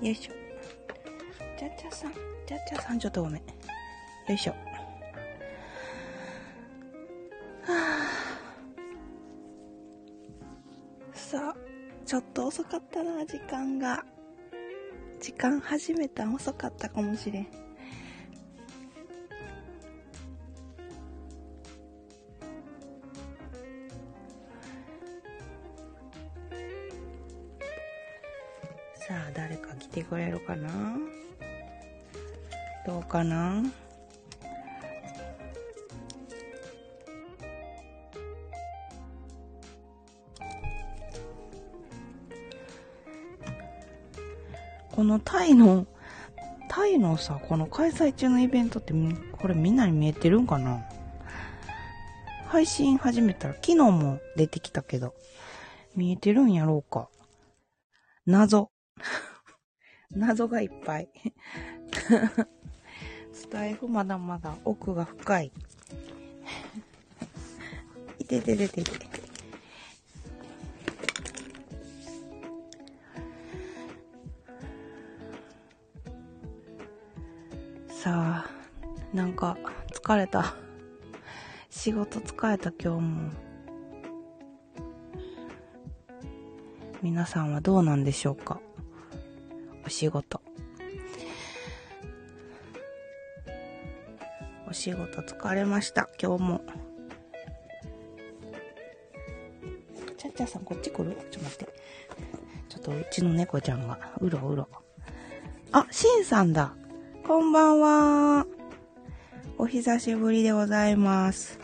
よいしょ。ちゃちゃさん。ちゃちゃさん、ちょっとごめん。よいしょ。さあ、ちょっと遅かったな、時間が。時間始めた遅かったかもしれん。かな？このタイの、タイのさ、この開催中のイベントって、これみんなに見えてるんかな？配信始めたら、昨日も出てきたけど、見えてるんやろうか？謎。謎がいっぱい。スタイフまだまだ奥が深い。いててててて。さあ、なんか疲れた。仕事疲れた今日も。皆さんはどうなんでしょうか？お仕事。仕事疲れました、今日も。ちゃっちゃさんこっち来る？ちょっと待って。ちょっとうちの猫ちゃんがうろうろ。あ、しんさんだ。こんばんは。お久しぶりでございます。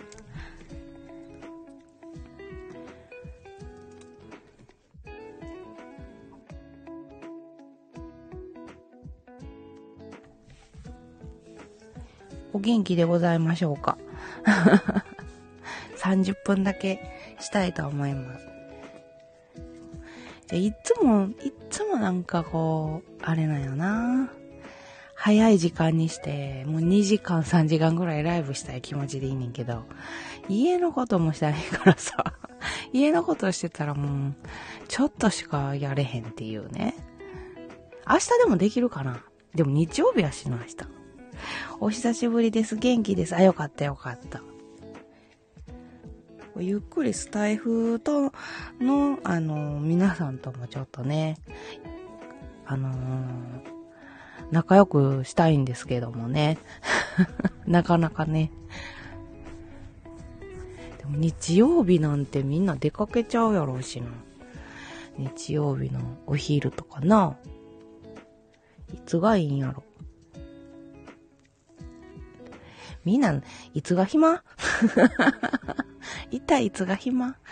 お元気でございましょうか？30分だけしたいと思います。じゃ、いつも、いつもなんかこう、あれなんよな。早い時間にして、もう2時間3時間ぐらいライブしたい気持ちでいいねんけど、家のこともしたいからさ、家のことしてたらもう、ちょっとしかやれへんっていうね。明日でもできるかな？でも日曜日やしな、明日。お久しぶりです。元気です。あ、よかったよかった。ゆっくりスタイフとの、あの、皆さんともちょっとね、あのー仲良くしたいんですけどもね。なかなかね。でも日曜日なんてみんな出かけちゃうやろうしな。日曜日のお昼とかな。いつがいいんやろ。みんな、いつが暇？一体いつが暇？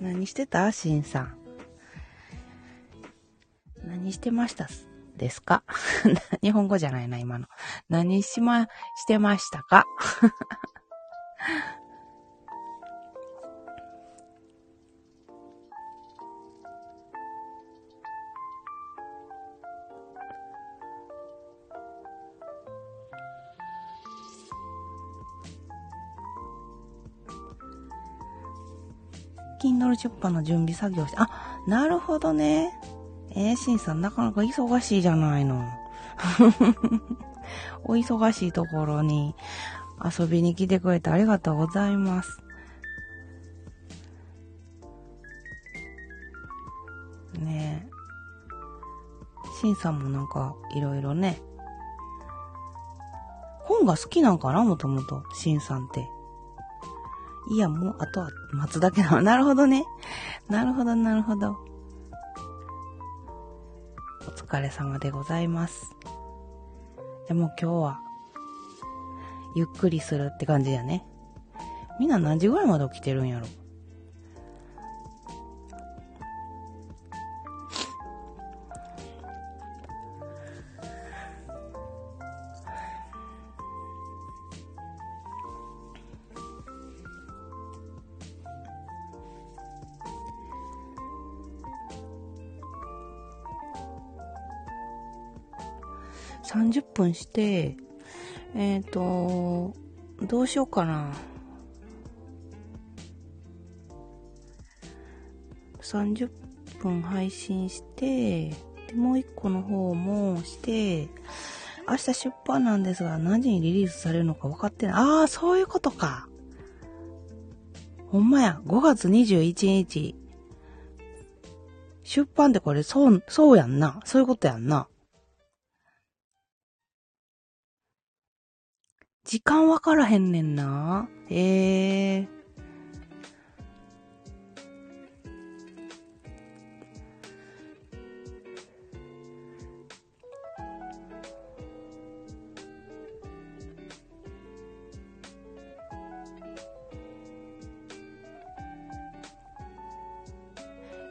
何してた？しんさん。何してました？ですか？日本語じゃないな、今の。何しま、してましたか？Kindle 出版の準備作業して、あ、なるほどね。えー、しんさんなかなか忙しいじゃないの。お忙しいところに遊びに来てくれてありがとうございます。ねえ。しんさんもなんかいろいろね。本が好きなんかなもともと、しんさんって。いや、もう、あとは待つだけだ。なるほどね。なるほど、なるほど。お疲れ様でございます。でも今日は、ゆっくりするって感じやね。みんな何時ぐらいまで起きてるんやろ？分して、えっ、と、どうしようかな。30分配信して、で、もう一個の方もして、明日出版なんですが、何時にリリースされるのか分かってない。ああ、そういうことか。ほんまや、5月21日。出版ってこれ、そう、そうやんな。そういうことやんな。時間分からへんねんな。ええ。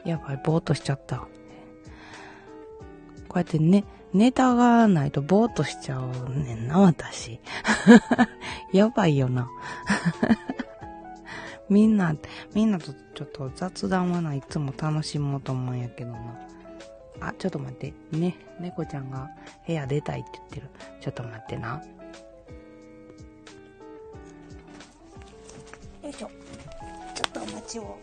やばい、ぼーっとしちゃった。こうやってね、ネタがないとぼーっとしちゃうねんな、私。やばいよな。みんな、みんなとちょっと雑談はないつも楽しもうと思うんやけどな。あ、ちょっと待って。ね、猫ちゃんが部屋出たいって言ってる。ちょっと待ってな。よいしょ。ちょっとお待ちを。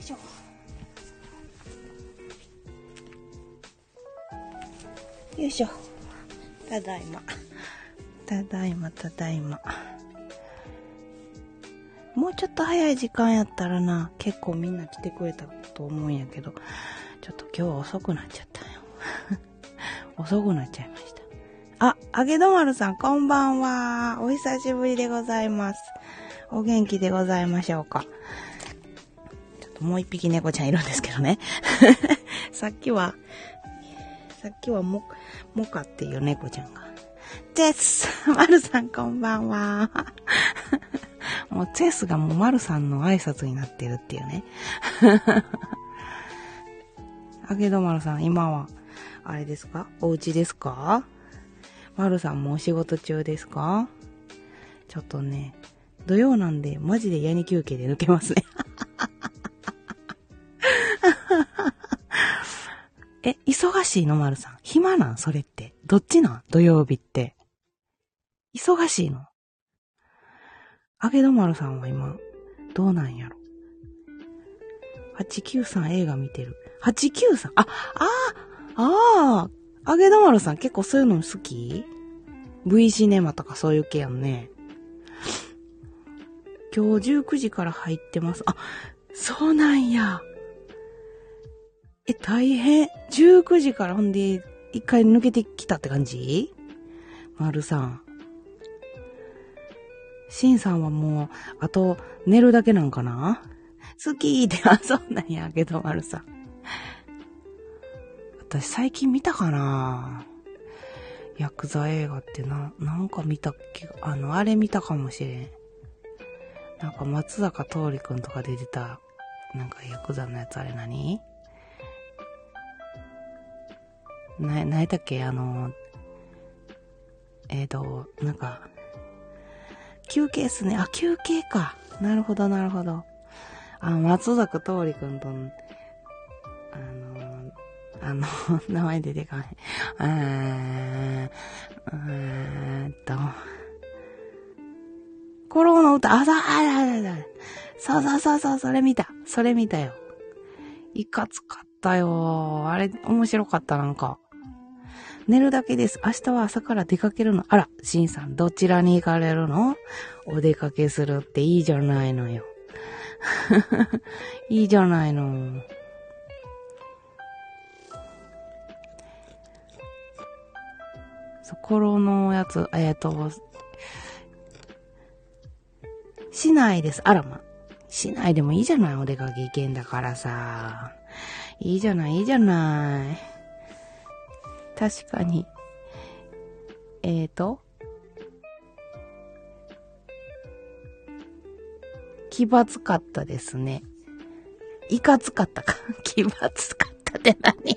いしょ。よいしょ。ただいま。ただいま、ただいま。もうちょっと早い時間やったらな、結構みんな来てくれたと思うんやけど、ちょっと今日は遅くなっちゃったよ。遅くなっちゃいました。あ、あげどまるさん、こんばんは。お久しぶりでございます。お元気でございましょうか。もう一匹猫ちゃんいるんですけどね。さっきは、さっきはも、モカっていう猫ちゃんが。テス まるさんこんばんは。もうテスがもうまるさんの挨拶になってるっていうね。あげどまるさん、今は、あれですか？お家ですか？まるさんもお仕事中ですか？ちょっとね、土曜なんで、マジでヤニ休憩で抜けますね。え、忙しいのまるさん。暇なん？それって。どっちなん？土曜日って。忙しいの？あげどまるさんは今、どうなんやろ ?893 映画見てる。893? あ、ああ、ああ、あげどまるさん結構そういうの好き ?V シネマとかそういう系やんね。今日19時から入ってます。あ、そうなんや。え、大変。19時からほんで、一回抜けてきたって感じ？丸さん。シンさんはもう、あと、寝るだけなんかな？好きって、あ、そうなんやけど、丸さん。私最近見たかな？ヤクザ映画ってな、なんか見たっけあの、あれ見たかもしれん。なんか松坂桃李くんとか出てた、なんかヤクザのやつあれ何？な、何やったっけ？あの、えっ、ー、と、なんか、休憩っすね。あ、休憩か。なるほど、なるほど。あ、松坂桃李くんと、あの、あの、名前出てかない。えー、えーっと、コロの歌、あ、そう、あ、あ、あ、そうそうそうそう、それ見た。それ見たよ。いかつかったよ。あれ、面白かった、なんか。寝るだけです。明日は朝から出かけるの。あら、しんさん、どちらに行かれるの？お出かけするっていいじゃないのよ。いいじゃないの。そころのやつ、えっ、ー、と、市内です。あらま。市内でもいいじゃない。お出かけ行けんだからさ。いいじゃない、いいじゃない。確かに。えーと。奇抜かったですね。いかつかったか。奇抜かったって何？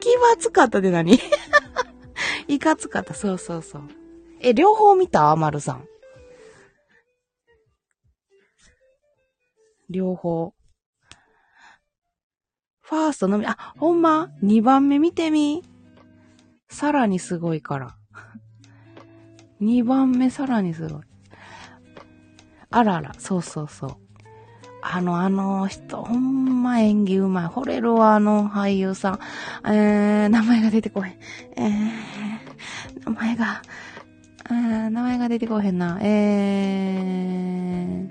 奇抜かったって何？いかつかった。そうそうそう。え、両方見た？まるさん。両方。ファーストのみ、あ、ほんま ?2 番目見てみさらにすごいから。2番目さらにすごい。あらあら、そうそうそう。あの、あの人、ほんま演技うまい。惚れるわ、あの俳優さん。えー、名前が出てこへん。えー、名前が、えー、名前が出てこへんな。えー、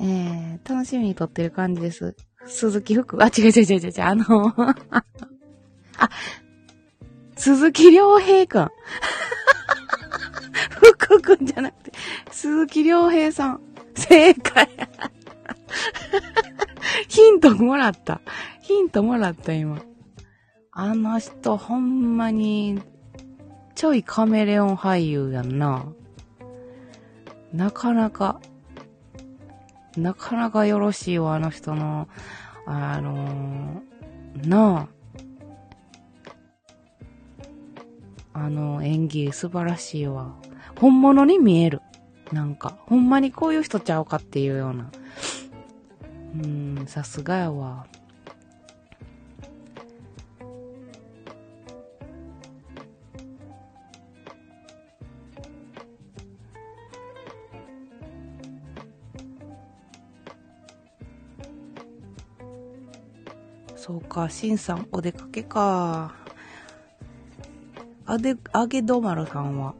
えー、楽しみに撮ってる感じです。鈴木福、あ、違う違う違う違う、あの あ、鈴木良平くん。福くんじゃなくて、鈴木良平さん。正解。ヒントもらった。ヒントもらった、今。あの人、ほんまに、ちょいカメレオン俳優やんな。なかなか、なかなかよろしいわ、あの人の、あのー、なあ。あの、演技素晴らしいわ。本物に見える。なんか、ほんまにこういう人ちゃうかっていうような。うん、さすがやわ。そうか、しんさん、お出かけか。あで、あげどまるさんは、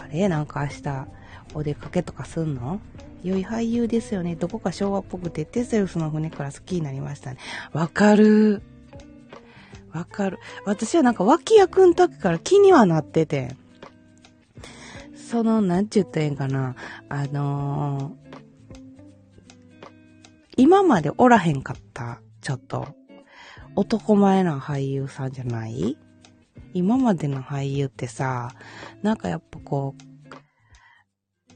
あれ？なんか明日、お出かけとかすんの？良い俳優ですよね。どこか昭和っぽくて、テセウスの船から好きになりましたね。わかる。わかる。私はなんか脇役の時から気にはなってて。その、なんちゅったらええんかな。あのー、今までおらへんかった。ちょっと。男前な俳優さんじゃない？今までの俳優ってさ、なんかやっぱこ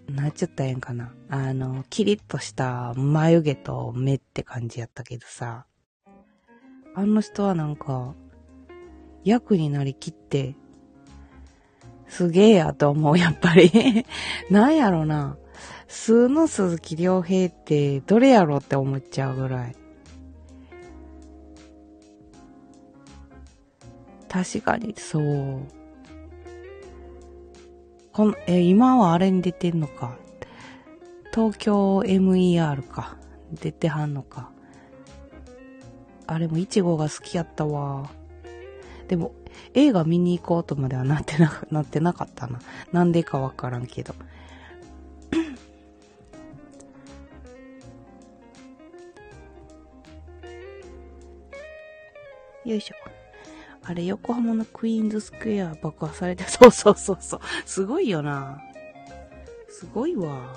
う、なっちゃったらええんかな？あの、キリッとした眉毛と目って感じやったけどさ、あの人はなんか、役になりきって、すげえやと思う、やっぱり。なんやろな。数の鈴木良平ってどれやろって思っちゃうぐらい。確かに、そう。この、え、今はあれに出てんのか。東京 MER か。出てはんのか。あれもイチゴが好きやったわ。でも、映画見に行こうとまではなってな、なってなかったな。なんでかわからんけど。よいしょ。あれ、横浜のクイーンズスクエア爆破されて、そうそうそうそう。すごいよな。すごいわ。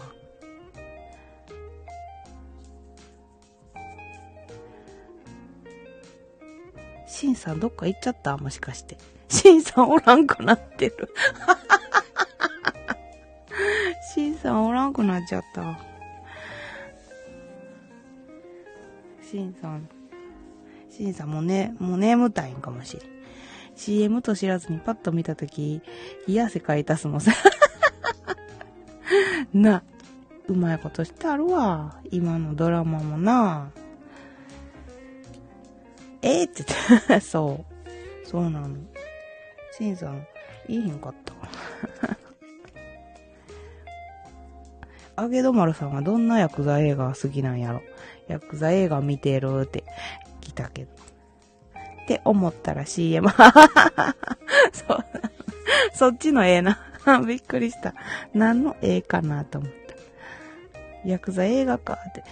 シンさんどっか行っちゃった？もしかして。シンさんおらんくなってる。シンさんおらんくなっちゃった。シンさん。シンさんもね、もう眠たいんかもしれん。CM と知らずにパッと見たとき、冷や汗かいたすのさ。な、うまいことしてあるわ。今のドラマもな。えー、って言って、そう。そうなの。シンさん、いいへんかった。あげどまるさんはどんなヤクザ映画が好きなんやろヤクザ映画見てるって来たけど。って思ったら CM。そう。そっちのええな。びっくりした。何のええかなと思った。ヤクザ映画かって。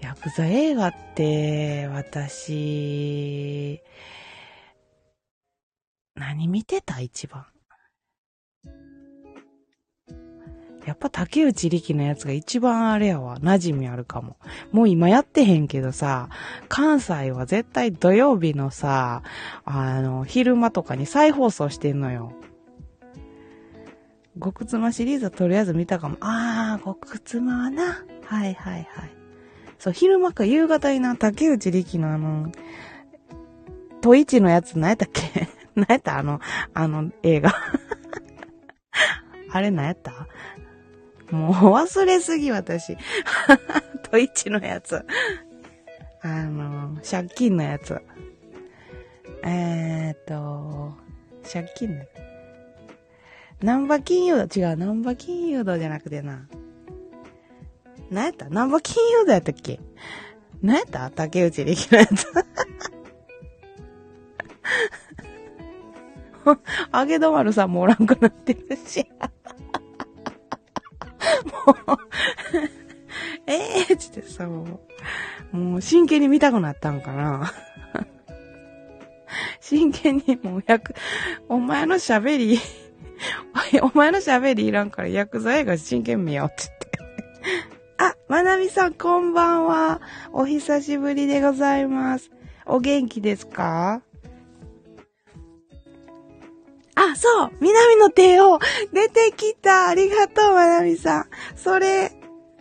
ヤクザ映画って、私、何見てた？一番。やっぱ竹内力のやつが一番あれやわ。馴染みあるかも。もう今やってへんけどさ、関西は絶対土曜日のさ、あの、昼間とかに再放送してんのよ。極妻シリーズはとりあえず見たかも。あー、極妻はな。はいはいはい。そう、昼間か夕方にな、竹内力のあの、トイチのやつ何やったっけ？何やった？あの、あの映画 あれ何やった？もう忘れすぎ、私。トイチのやつ。あの、借金のやつ。えー、っと、借金の南波金融道、違う、南波金融道じゃなくてな。何やった？南波金融道やったっけ？何やった？竹内力のやつ。揚げ止まるさんもおらんくなってるし。もうええー、つってさ、もう、真剣に見たくなったんかな。真剣にもう役、お前の喋り、お前の喋りいらんから薬剤映画真剣見ようって言って。あ、まなみさんこんばんは。お久しぶりでございます。お元気ですか？あ、そう南の帝王出てきたありがとう、まなみさん。それ、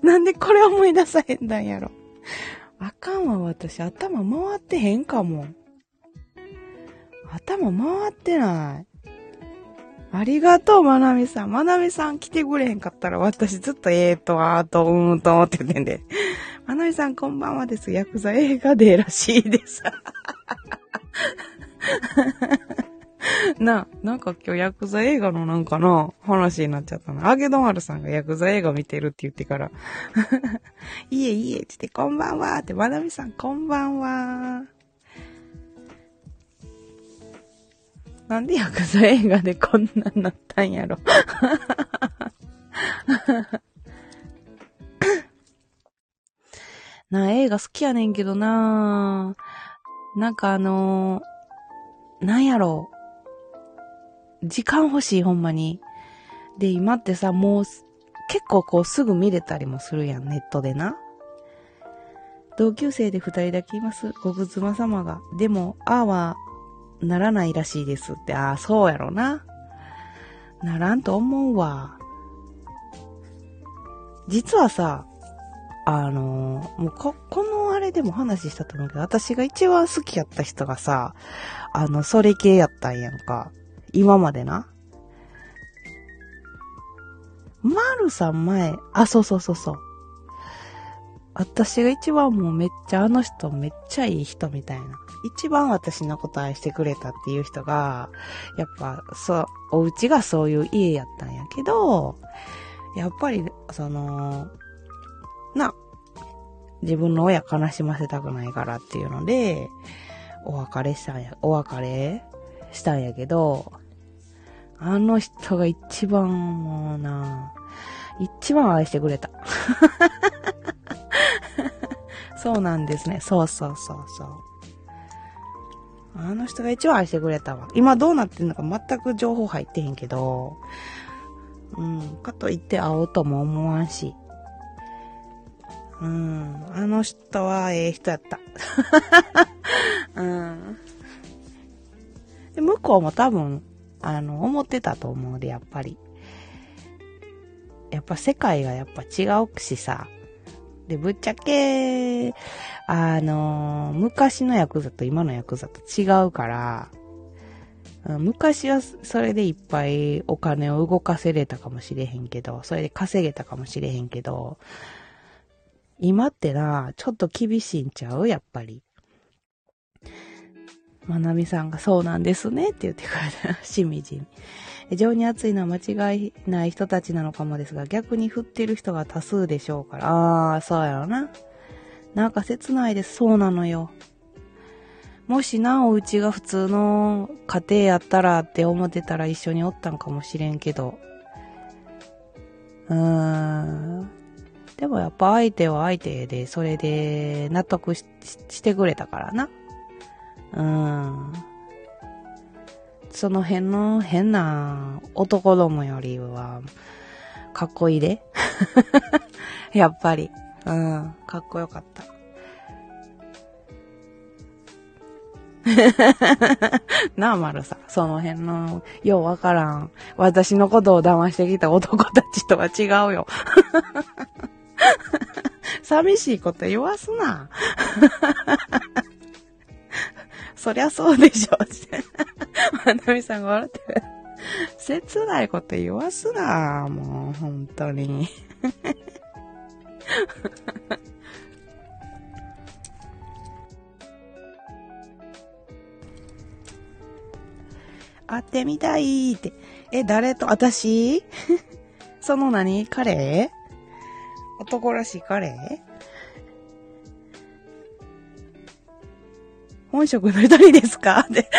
なんでこれ思い出さへんだんやろ。あかんわ、私。頭回ってへんかも。頭回ってない。ありがとう、まなみさん。まなみさん来てくれへんかったら、私ずっとええと、あーと、うーんと、って言ってんで。まなみさん、こんばんはです。ヤクザ映画でらしいです。な、なんか今日ヤクザ映画のなんかな、話になっちゃったな。アゲドマルさんがヤクザ映画見てるって言ってから。いえいえ、つって、こんばんはって、まなみさんこんばんは。なんでヤクザ映画でこんなんなったんやろ。な、映画好きやねんけどななんかあのー、なんやろう。時間欲しい、ほんまに。で、今ってさ、もう、結構こうすぐ見れたりもするやん、ネットでな。同級生で二人だけいます。極妻様が。でも、ああは、ならないらしいですって。ああ、そうやろな。ならんと思うわ。実はさ、あのー、もうこ、このあれでも話したと思うけど、私が一番好きやった人がさ、あの、それ系やったんやんか。今までな。まるさん前、あ、そうそうそうそう。私が一番もうめっちゃあの人めっちゃいい人みたいな。一番私のこと愛してくれたっていう人が、やっぱ、そう、お家がそういう家やったんやけど、やっぱり、その、な、自分の親悲しませたくないからっていうので、お別れしたんや、お別れしたんやけど、あの人が一番もうな、一番愛してくれた。そうなんですね。そうそうそうそう。あの人が一番愛してくれたわ。今どうなってんのか全く情報入ってへんけど、うん、かといって会おうとも思わんし。うん、あの人はええ人やった。うん。で、向こうも多分、あの、思ってたと思うで、やっぱり。やっぱ世界がやっぱ違うくしさ。で、ぶっちゃけ、あの、昔のヤクザと今のヤクザと違うから、昔はそれでいっぱいお金を動かせれたかもしれへんけど、それで稼げたかもしれへんけど、今ってな、ちょっと厳しいんちゃう？やっぱり。まなみさんがそうなんですねって言ってくれた。しみじみ。情に熱いのは間違いない人たちなのかもですが、逆に振ってる人が多数でしょうから。ああ、そうやろな。なんか切ないです。そうなのよ。もしな、お家が普通の家庭やったらって思ってたら一緒におったんかもしれんけど。うーん。でもやっぱ相手は相手で、それで納得してくれたからな。うん。その辺の変な男どもよりは、かっこいいで。やっぱり。うん。かっこよかった。なあ、まるさん。その辺の、ようわからん。私のことを騙してきた男たちとは違うよ。寂しいこと言わすな。そりゃそうでしょ。まなみさんが笑ってる。切ないこと言わすな、もう、本当に。会ってみたいって。え、誰と、私？その何？彼？男らしい彼？本職の一人ですか？って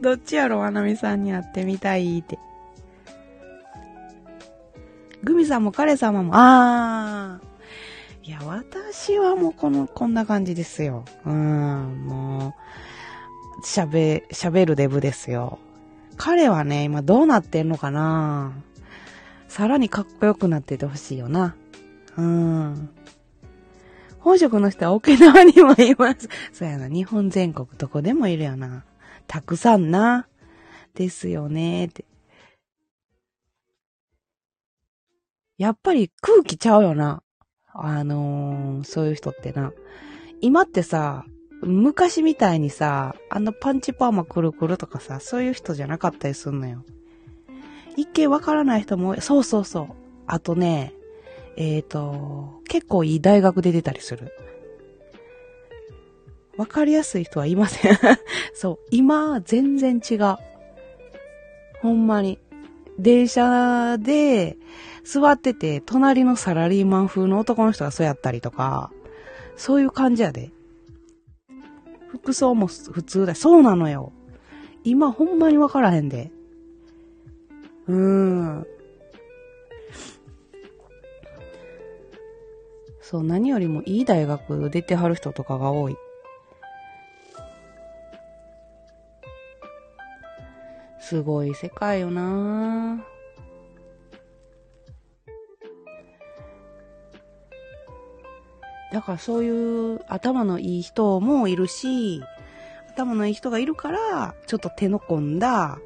どっちやろわなみさんに会ってみたいって。グミさんも彼様も、あー。いや、私はもうこの、こんな感じですよ。うん、もう、喋、喋るデブですよ。彼はね、今どうなってんのかなさらにかっこよくなっててほしいよな。うん。本職の人は沖縄にもいます。そうやな、日本全国どこでもいるよな。たくさんな。ですよねって。やっぱり空気ちゃうよな。あのー、そういう人ってな。今ってさ、昔みたいにさ、あのパンチパーマくるくるとかさ、そういう人じゃなかったりすんのよ。一見わからない人も、そうそうそう。あとね、えっ、ー、と、結構いい大学で出たりする。わかりやすい人はいません そう、今、全然違う。ほんまに。電車で座ってて、隣のサラリーマン風の男の人がそうやったりとか、そういう感じやで。服装も普通だ。そうなのよ。今ほんまにわからへんで。うーん。そう、何よりもいい大学出てはる人とかが多い。すごい世界よなだからそういう頭のいい人もいるし、頭のいい人がいるから、ちょっと手の込んだ、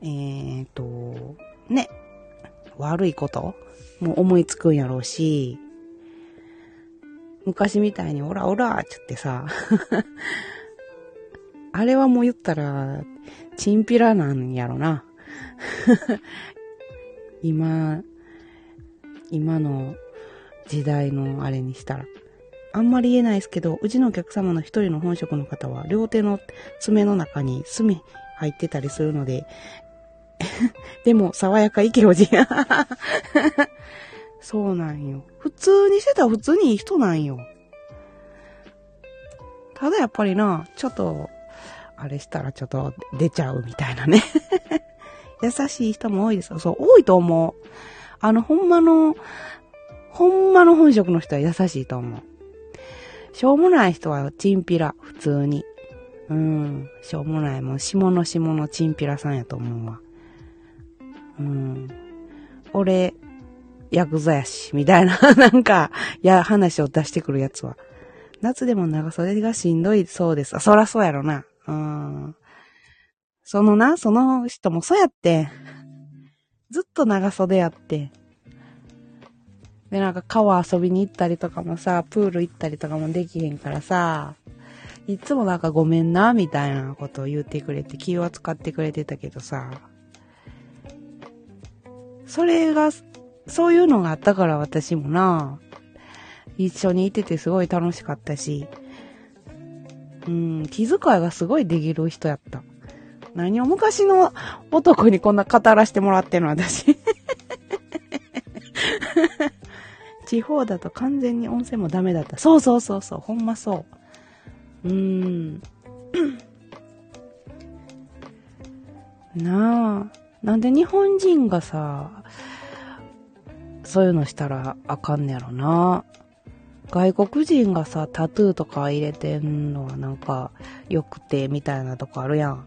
えーと、ね、悪いことも思いつくんやろうし、昔みたいにオラオラって言ってさ、あれはもう言ったら、チンピラなんやろな。今、今の時代のあれにしたら。あんまり言えないですけど、うちのお客様の一人の本職の方は、両手の爪の中に墨入ってたりするので、でも、爽やかイケオジ。そうなんよ。普通にしてたら普通にいい人なんよ。ただやっぱりな、ちょっと、あれしたらちょっと出ちゃうみたいなね。優しい人も多いですよ。そう、多いと思う。あの、ほんまの、ほんまの本職の人は優しいと思う。しょうもない人はチンピラ、普通に。うん、しょうもない。もう、下の下のチンピラさんやと思うわ。うん。俺、ヤクザやし、みたいな、なんか、や、話を出してくるやつは。夏でも長袖がしんどいそうです。あ、そらそうやろな。うん。そのな、その人もそうやって。ずっと長袖やって。で、なんか川遊びに行ったりとかもさ、プール行ったりとかもできへんからさ、いつもなんかごめんな、みたいなことを言ってくれて、気を使ってくれてたけどさ、それがそういうのがあったから私もな、一緒にいててすごい楽しかったし、うん、気遣いがすごいできる人やった。何を昔の男にこんな語らせてもらってんの私。地方だと完全に温泉もダメだった。そうそうそうそう、ほんまそう。うーん。なあ。なんで日本人がさ、そういうのしたらあかんねやろな。外国人がさ、タトゥーとか入れてんのはなんか良くてみたいなとこあるやん。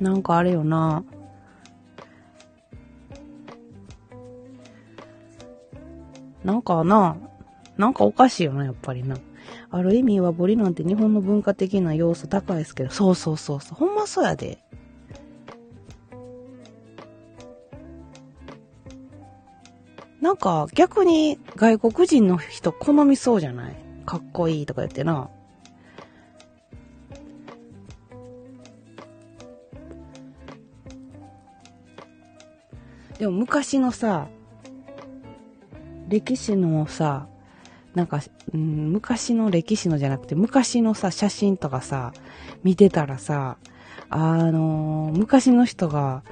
なんかあれよな。なんかな、なんかおかしいよな、やっぱりな。ある意味はボリなんて日本の文化的な要素高いですけど、そうそうそうそう、ほんまそうやで。なんか逆に外国人の人好みそうじゃない？かっこいいとか言ってな。でも昔のさ、歴史のさ、なんか、うん、昔の歴史のじゃなくて、昔のさ、写真とかさ、見てたらさ、あのー、昔の人が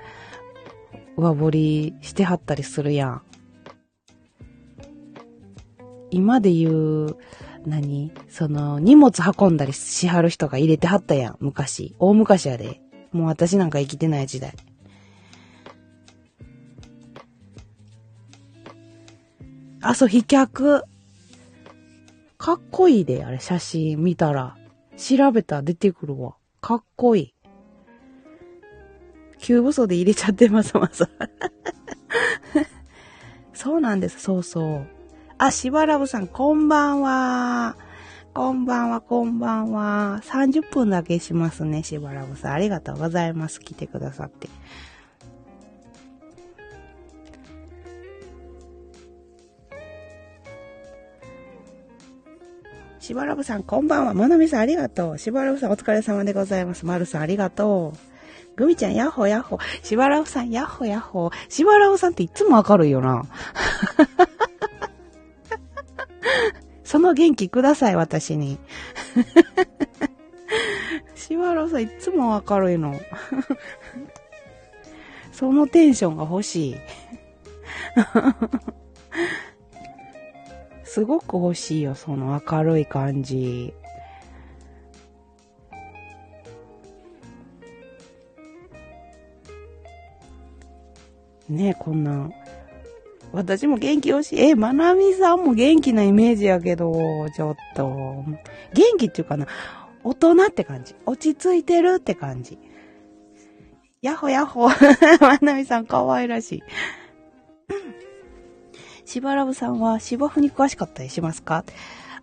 上彫りしてはったりするやん。今で言う、何？その、荷物運んだりしはる人が入れてはったやん、昔。大昔やで。もう私なんか生きてない時代。あ、そう、飛脚。かっこいいで、あれ、写真見たら。調べたら出てくるわ。かっこいい。急武装で入れちゃってます、まず。そうなんです、そうそう。あ、しばらぶさん、こんばんは。こんばんは、こんばんは。30分だけしますね、しばらぶさん。ありがとうございます。来てくださって。しばらぶさん、こんばんは。まなみさん、ありがとう。しばらぶさん、お疲れ様でございます。まるさん、ありがとう。グミちゃん、やっほやっほ。しばらぶさん、やっほやっほ。しばらぶさんっていつも明るいよな。その元気ください、私に。しばらさんいつも明るいの。そのテンションが欲しい。すごく欲しいよ、その明るい感じ。ねこんな私も元気よし。え、まなみさんも元気なイメージやけど、ちょっと。元気っていうかな、大人って感じ。落ち着いてるって感じ。やほやほ。まなみさん可愛らしい。しばらぶさんは芝生に詳しかったりしますか？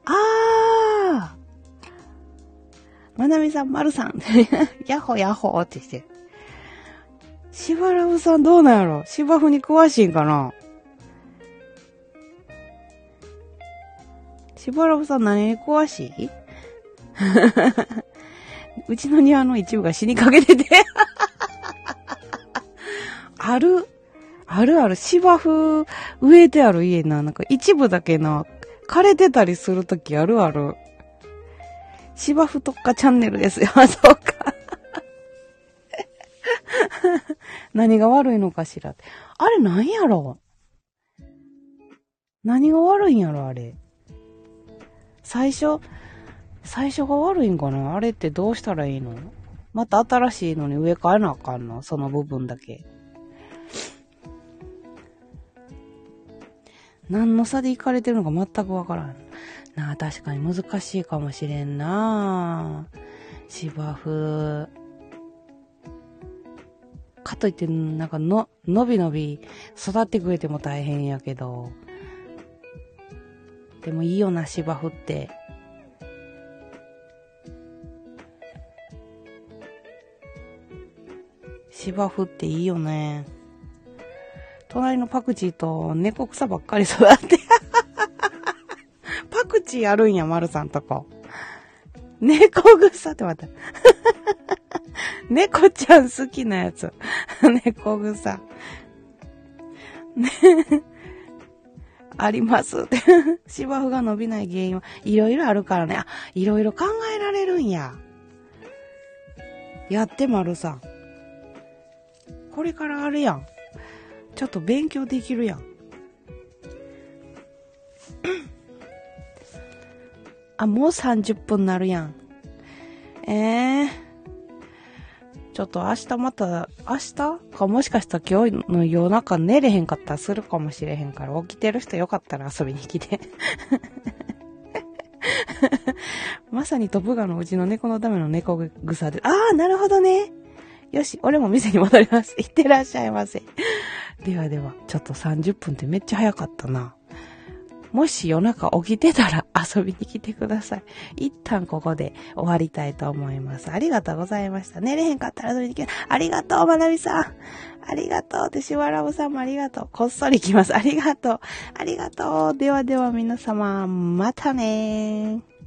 あー。まなみさん、まるさん。やほやほってして。しばらぶさんどうなんやろ？芝生に詳しいんかな？しばらくさん何に詳しい？うちの庭の一部が死にかけてて ある、あるある、芝生植えてある家な、なんか一部だけな、枯れてたりするときあるある。芝生特化チャンネルですよ。あ そうか何が悪いのかしら。あれ何やろ？何が悪いんやろ、あれ。最初、最初が悪いんかな？あれってどうしたらいいの？また新しいのに植え替えなあかんの？その部分だけ。何の差で行かれてるのか全くわからん。なあ、確かに難しいかもしれんなあ芝生。かといって、なんかの、のびのび育ってくれても大変やけど。でもいいよな、芝生って。芝生っていいよね。隣のパクチーと猫草ばっかり育って パクチーあるんや、丸さんとこ。猫草って待って。猫ちゃん好きなやつ。猫草。ねあります。芝生が伸びない原因はいろいろあるからね。あ、いろいろ考えられるんや。やってまるさん。これからあるやん。ちょっと勉強できるやん。あ、もう30分なるやん。ええー。ちょっと明日また、明日かもしかしたら今日の夜中寝れへんかったらするかもしれへんから、起きてる人よかったら遊びに来て。まさにトップガのうちの猫のための猫草で、ああ、なるほどね。よし、俺も店に戻ります。いってらっしゃいませ。ではでは、ちょっと30分ってめっちゃ早かったな。もし夜中起きてたら遊びに来てください。一旦ここで終わりたいと思います。ありがとうございました。寝れへんかったら遊びに来て、ありがとう、まなみさん。ありがとう。で、しわらぶさんもありがとう。こっそり来ます。ありがとう。ありがとう。ではでは皆様、またねー。